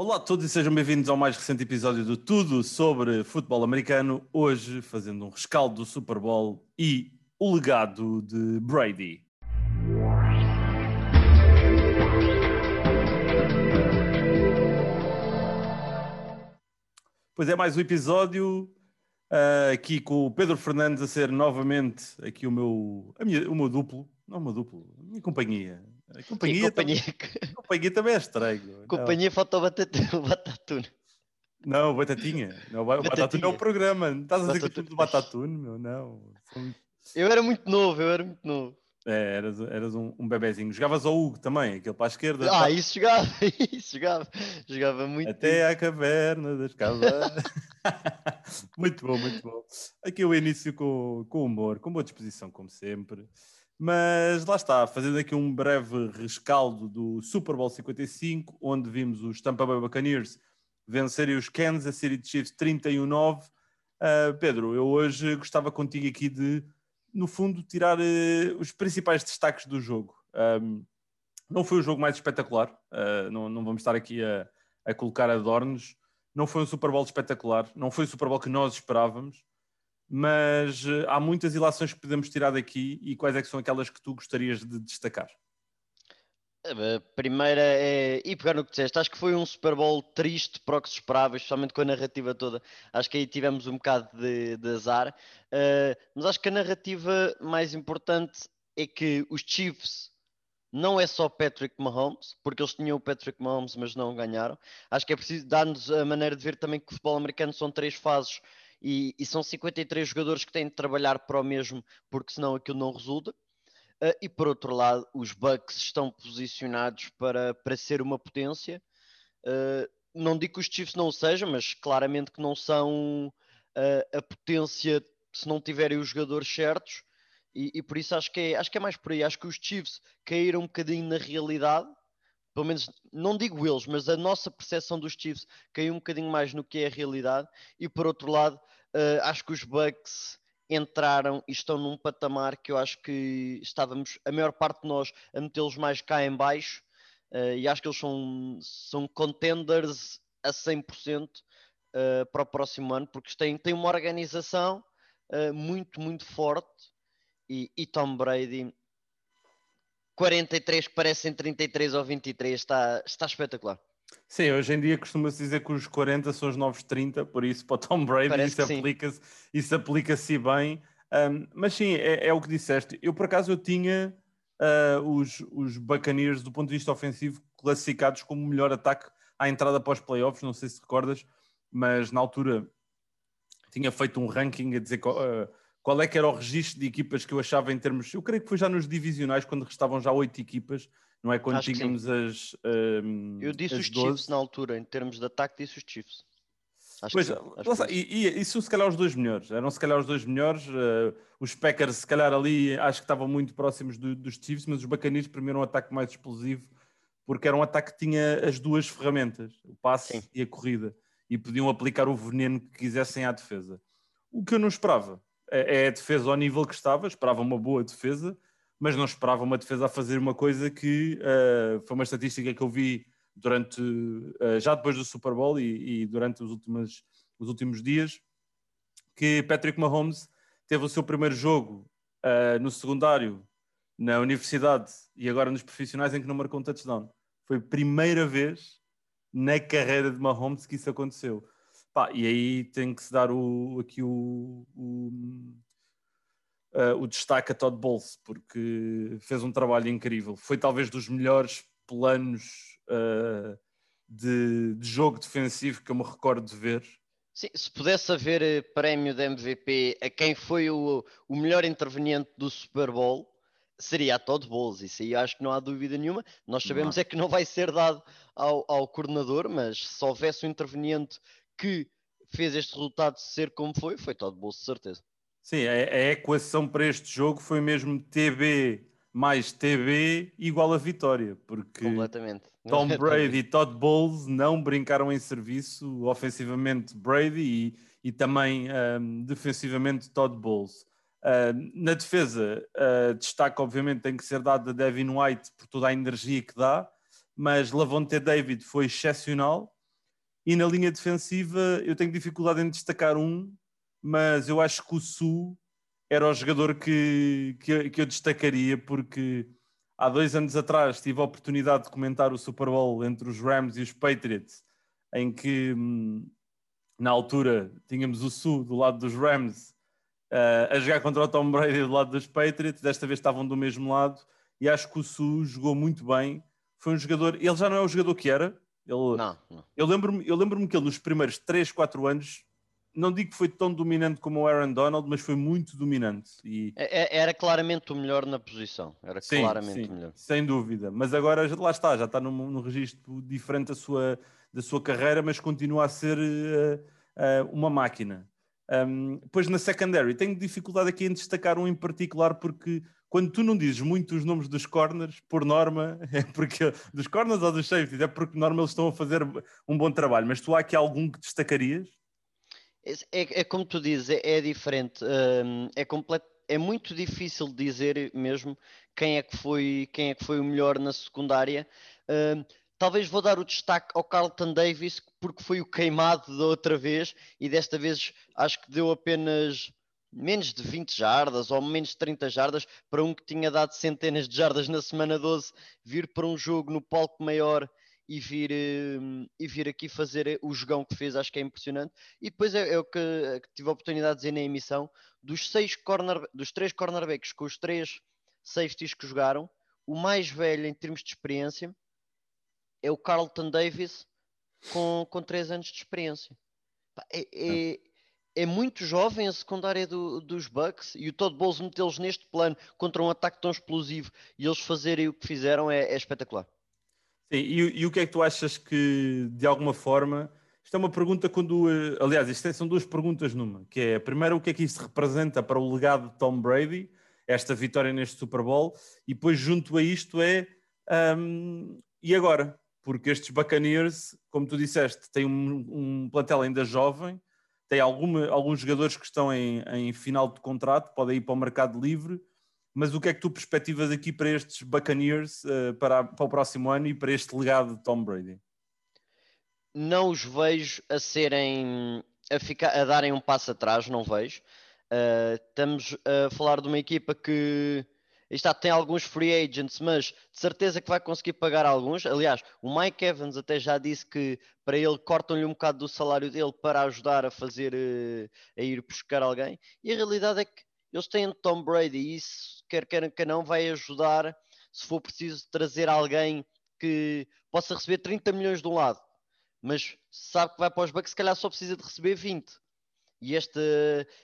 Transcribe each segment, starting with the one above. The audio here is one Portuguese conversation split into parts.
Olá a todos e sejam bem-vindos ao mais recente episódio do Tudo sobre Futebol Americano. Hoje fazendo um rescaldo do Super Bowl e o legado de Brady. Pois é, mais um episódio uh, aqui com o Pedro Fernandes a ser novamente aqui o meu, minha, o meu duplo, não o meu duplo, a minha companhia. A companhia, Sim, companhia... Também, companhia também é estranho. Companhia faltou o Batatune. Não, Batatinha. Não, Batatinha. É o programa. Não estás a dizer que tudo do Batatune, meu? Não. Eu era muito novo, eu era muito novo. É, eras, eras um, um bebezinho. Jogavas ao Hugo também, aquele para a esquerda. Ah, tá... isso jogava, isso jogava. Jogava muito. Até à caverna das casas. muito bom, muito bom. Aqui o início com, com humor, com boa disposição, como sempre. Mas lá está, fazendo aqui um breve rescaldo do Super Bowl 55, onde vimos os Tampa Bay Buccaneers vencerem os Kansas City Chiefs 31-9. Uh, Pedro, eu hoje gostava contigo aqui de no fundo, tirar uh, os principais destaques do jogo. Um, não foi o jogo mais espetacular, uh, não, não, vamos estar aqui a, a, colocar adornos. Não foi um Super Bowl espetacular, não foi o Super Bowl que nós esperávamos, mas uh, há muitas ilações que podemos tirar daqui e quais é que são aquelas que tu gostarias de destacar? A primeira é. E pegar no que disseste, acho que foi um Super Bowl triste para o que se esperava, especialmente com a narrativa toda. Acho que aí tivemos um bocado de, de azar. Uh, mas acho que a narrativa mais importante é que os Chiefs não é só Patrick Mahomes, porque eles tinham o Patrick Mahomes, mas não ganharam. Acho que é preciso dar-nos a maneira de ver também que o futebol americano são três fases e, e são 53 jogadores que têm de trabalhar para o mesmo, porque senão aquilo não resulta. Uh, e por outro lado, os Bucks estão posicionados para, para ser uma potência. Uh, não digo que os Chiefs não o sejam, mas claramente que não são uh, a potência se não tiverem os jogadores certos. E, e, por isso acho que, é, acho que é mais por aí. Acho que os Chiefs caíram um bocadinho na realidade. Pelo menos, não digo eles, mas a nossa percepção dos Chiefs caiu um bocadinho mais no que é a realidade. E por outro lado, acho que os Bucks entraram e estão num patamar que eu acho que estávamos, a maior parte de nós, a metê-los mais cá em baixo uh, e acho que eles são, são contenders a 100% uh, eh, para o próximo ano, porque têm, têm uma organização uh, muito, muito forte e, e Tom Brady 43 que parecem 33 ou 23 está, está espetacular. Sim, hoje em dia costuma-se dizer que os 40 são os novos 30, por isso para o Tom Brady Parece isso aplica-se aplica-se bem. Um, mas sim, é, é, o que disseste. Eu por acaso eu tinha uh, os, os Buccaneers do ponto de vista ofensivo classificados como o melhor ataque à entrada pós playoffs, não sei se recordas, mas na altura tinha feito um ranking a dizer uh, qual é que era o registro de equipas que eu achava em termos. Eu creio que foi já nos divisionais, quando restavam já oito equipas não é? Quando Acho tínhamos as. Um, eu disse os 12. Chiefs na altura, em termos de ataque, disse os Chiefs. Acho pois, que, e, e, isso se calhar os dois melhores, eram se calhar os dois melhores. Uh, os Packers, se calhar ali, acho que estavam muito próximos do, dos Chiefs, mas os Bacanis primeiro um ataque mais explosivo, porque era um ataque que tinha as duas ferramentas, o passe Sim. e a corrida, e podiam aplicar o veneno que quisessem à defesa. O que eu não esperava é, é a defesa ao nível que estava, esperava uma boa defesa, mas não esperava uma defesa a fazer uma coisa que uh, foi uma estatística que eu vi durante uh, já depois do Super Bowl e, e, durante os últimos, os últimos dias, que Patrick Mahomes teve o seu primeiro jogo uh, no secundário na universidade e agora nos profissionais em que não marcou um touchdown. Foi a primeira vez na carreira de Mahomes que isso aconteceu. Pá, e aí tem que se dar o, aqui o, o uh, o destaque a Todd Bowles, porque fez um trabalho incrível. Foi talvez dos melhores planos uh, de, de, jogo defensivo que eu me recordo de ver. Sim, se pudesse haver eh, prémio de MVP a quem foi o, o melhor interveniente do Super Bowl, seria a Todd Bowles, isso aí acho que não há dúvida nenhuma. Nós sabemos não. é que não vai ser dado ao, ao coordenador, mas se houvesse um interveniente que fez este resultado ser como foi, foi Todd Bowles, de certeza. Sim, a, a, equação para este jogo foi mesmo TB mais TB igual a vitória, porque Tom Brady e Todd Bowles não brincaram em serviço ofensivamente Brady e, e também um, defensivamente Todd Bowles. Uh, na defesa, uh, destaque obviamente tem que ser dado a Devin White por toda a energia que dá, mas Lavonte David foi excepcional E na linha defensiva eu tenho dificuldade em destacar um, mas eu acho que o Su era o jogador que, que, que eu destacaria, porque há dois anos atrás tive a oportunidade de comentar o Super Bowl entre os Rams e os Patriots, em que hum, na altura tínhamos o Su do lado dos Rams uh, a jogar contra o Tom Brady do lado dos Patriots, desta vez estavam do mesmo lado, e acho que o Su jogou muito bem. Foi um jogador, ele já não é o jogador que era. Ele, não, não. Eu lembro-me lembro que ele nos primeiros 3, 4 anos não digo que foi tão dominante como o Aaron Donald, mas foi muito dominante. E... É, é, era claramente o melhor na posição. Era sim, claramente sim, o melhor. Sem dúvida. Mas agora lá está, já está num, num registro diferente da sua, da sua carreira, mas continua a ser uh, uh, uma máquina. Um, depois na secondary, tenho dificuldade aqui em destacar um em particular, porque quando tu não dizes muito os nomes dos corners, por norma, é porque dos corners ou dos safeties, é porque por norma eles estão a fazer um bom trabalho. Mas tu há aqui algum que destacarias? É, é como tu dizes, é, é diferente. Um, é, completo, é muito difícil dizer mesmo quem é que foi, quem é que foi o melhor na secundária. Um, talvez vou dar o destaque ao Carlton Davis porque foi o queimado da outra vez e desta vez acho que deu apenas menos de 20 jardas ou menos de 30 jardas para um que tinha dado centenas de jardas na semana 12 vir para um jogo no palco maior e vir, hum, e vir aqui fazer o jogão que fez, acho que é impressionante. E depois é, é o que, é que, tive a oportunidade de dizer na emissão: dos, seis corner, dos três cornerbacks com os três safeties que jogaram, o mais velho em termos de experiência é o Carlton Davis com, com três anos de experiência. É, é, muito jovem a secundária do, dos Bucks e o Todd Bowles metê-los neste plano contra um ataque tão explosivo e eles fazerem o que fizeram é, é espetacular. Sim, e, e, o que é que tu achas que, de alguma forma, isto é uma pergunta quando, eh, aliás, isto é, são duas perguntas numa, que é, a primeira, o que é que isto representa para o legado de Tom Brady, esta vitória neste Super Bowl, e depois junto a isto é, um, e agora? Porque estes Buccaneers, como tu disseste, têm um, um plantel ainda jovem, tem alguma, alguns jogadores que estão em, em final de contrato, podem ir para o mercado livre, mas o que é que tu perspectivas aqui para estes Buccaneers uh, para, para o próximo ano e para este legado de Tom Brady? Não os vejo a serem a, ficar, a darem um passo atrás, não vejo. Uh, estamos a falar de uma equipa que está, tem alguns free agents, mas de certeza que vai conseguir pagar alguns. Aliás, o Mike Evans até já disse que para ele cortam-lhe um bocado do salário dele para ajudar a fazer uh, a ir buscar alguém. E a realidade é que eles têm Tom Brady e isso, quer queiram que não, vai ajudar se for preciso trazer alguém que possa receber 30 milhões de um lado, mas sabe que vai para os Bucks, se calhar só precisa de receber 20. E esta,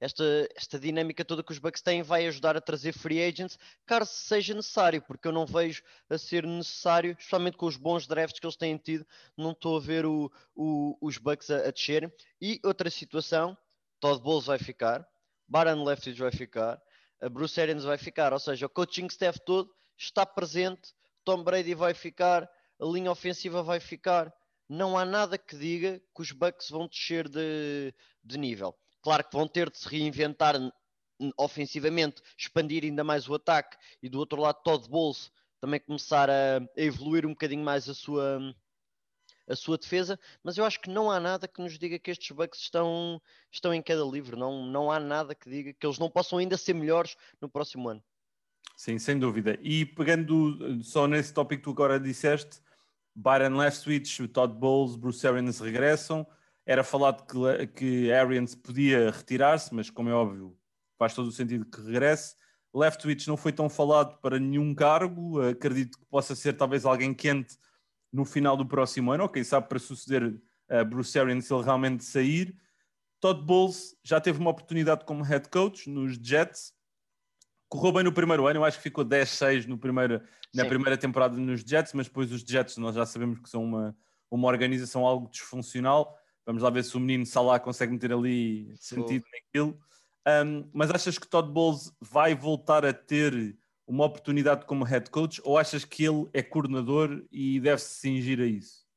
esta, esta dinâmica toda que os Bucks têm vai ajudar a trazer free agents, caso seja necessário, porque eu não vejo a ser necessário, especialmente com os bons drafts que eles têm tido, não estou a ver o, o, os Bucks a, a descer. E outra situação, Todd Bowles vai ficar, Baron Leftwich vai ficar, a Bruce Arians vai ficar, ou seja, o coaching staff todo está presente, Tom Brady vai ficar, a linha ofensiva vai ficar. Não há nada que diga que os Bucks vão descer de, de nível. Claro que vão ter de se reinventar ofensivamente, expandir ainda mais o ataque e do outro lado Todd Bowles também começar a, a evoluir um bocadinho mais a sua, a sua defesa, mas eu acho que não há nada que nos diga que estes Bucks estão, estão em queda livre, não, não há nada que diga que eles não possam ainda ser melhores no próximo ano. Sim, sem dúvida. E pegando só nesse tópico que tu agora disseste, Byron Leftwich, Todd Bowles, Bruce Arians regressam. Era falado que, que Arians podia retirar-se, mas como é óbvio, faz todo o sentido que regresse. Leftwich não foi tão falado para nenhum cargo, acredito que possa ser talvez alguém quente no final do próximo ano, ou quem sabe para suceder a Bruce Arians se ele realmente sair. Todd Bowles já teve uma oportunidade como head coach nos Jets, correu bem no primeiro ano, eu acho que ficou 10-6 no primeiro, na Sim. primeira temporada nos Jets, mas depois os Jets nós já sabemos que são uma, uma organização algo disfuncional. Vamos lá ver se o menino Salah consegue meter ali sentido naquilo. Um, mas achas que Todd Bowles vai voltar a ter uma oportunidade como head coach ou achas que ele é coordenador e deve-se cingir a isso?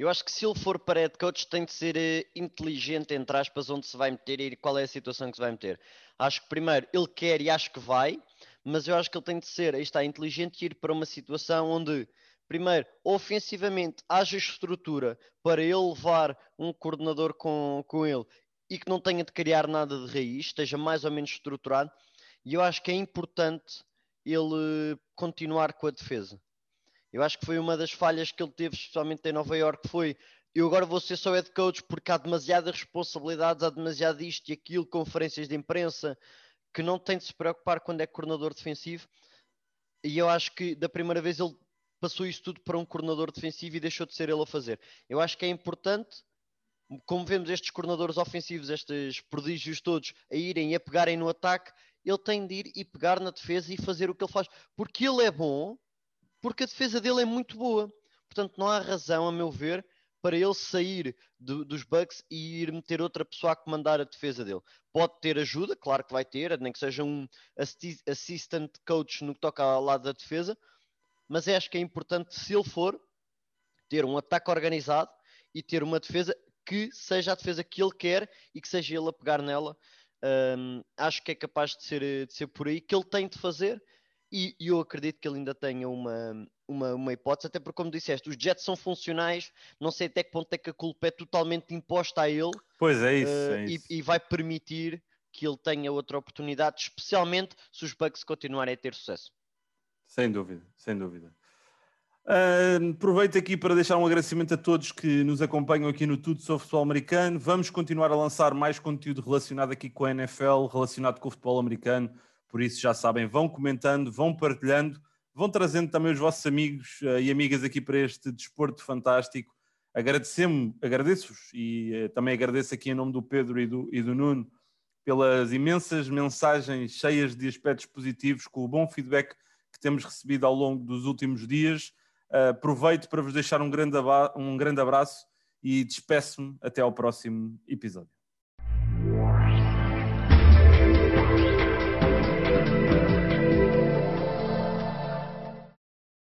Eu acho que se ele for para head coach tem de ser eh, inteligente, entre aspas, onde se vai meter e qual é a situação que se vai meter. Acho que primeiro ele quer e acho que vai, mas eu acho que ele tem de ser, aí está, inteligente e ir para uma situação onde primeiro, ofensivamente, haja estrutura para ele levar um coordenador com, com ele e que não tenha de criar nada de raiz, esteja mais ou menos estruturado. E eu acho que é importante ele continuar com a defesa. Eu acho que foi uma das falhas que ele teve, especialmente em Nova York, foi eu agora vou ser só head coach porque há demasiadas responsabilidades, há demasiado isto e aquilo, conferências de imprensa, que não tem de se preocupar quando é coordenador defensivo. E eu acho que da primeira vez ele passou isso tudo para um coordenador defensivo e deixou de ser ele a fazer. Eu acho que é importante, como vemos estes coordenadores ofensivos, estes prodígios todos, a irem e a pegarem no ataque, ele tem de ir e pegar na defesa e fazer o que ele faz. Porque ele é bom, porque a defesa dele é muito boa. Portanto, não há razão, a meu ver, para ele sair do, dos Bucks e ir meter outra pessoa a comandar a defesa dele. Pode ter ajuda, claro que vai ter, nem que seja um assistant coach no que toca ao lado da defesa, mas acho que é importante, se ele for, ter um ataque organizado e ter uma defesa que seja a defesa que ele quer e que seja ele a pegar nela. Um, acho que é capaz de ser, de ser por aí que ele tem de fazer e, e eu acredito que ele ainda tenha uma, uma, uma hipótese, até porque, como disseste, os Jets são funcionais, não sei até que ponto é que a culpa é totalmente imposta a ele. Pois é isso. Uh, é isso. E, e, vai permitir que ele tenha outra oportunidade, especialmente se os Bucks continuarem a ter sucesso. Sem dúvida, sem dúvida. Uh, aproveito aqui para deixar um agradecimento a todos que nos acompanham aqui no Tudo sobre Futebol Americano. Vamos continuar a lançar mais conteúdo relacionado aqui com a NFL, relacionado com o futebol americano. Por isso, já sabem, vão comentando, vão partilhando vão trazendo também os vossos amigos uh, e amigas aqui para este desporto fantástico. Agradeço-vos e uh, também agradeço aqui em nome do Pedro e do, e do Nuno pelas imensas mensagens cheias de aspectos positivos, com o bom feedback que temos recebido ao longo dos últimos dias. Uh, aproveito para vos deixar um grande, um grande abraço e despeço-me até ao próximo episódio.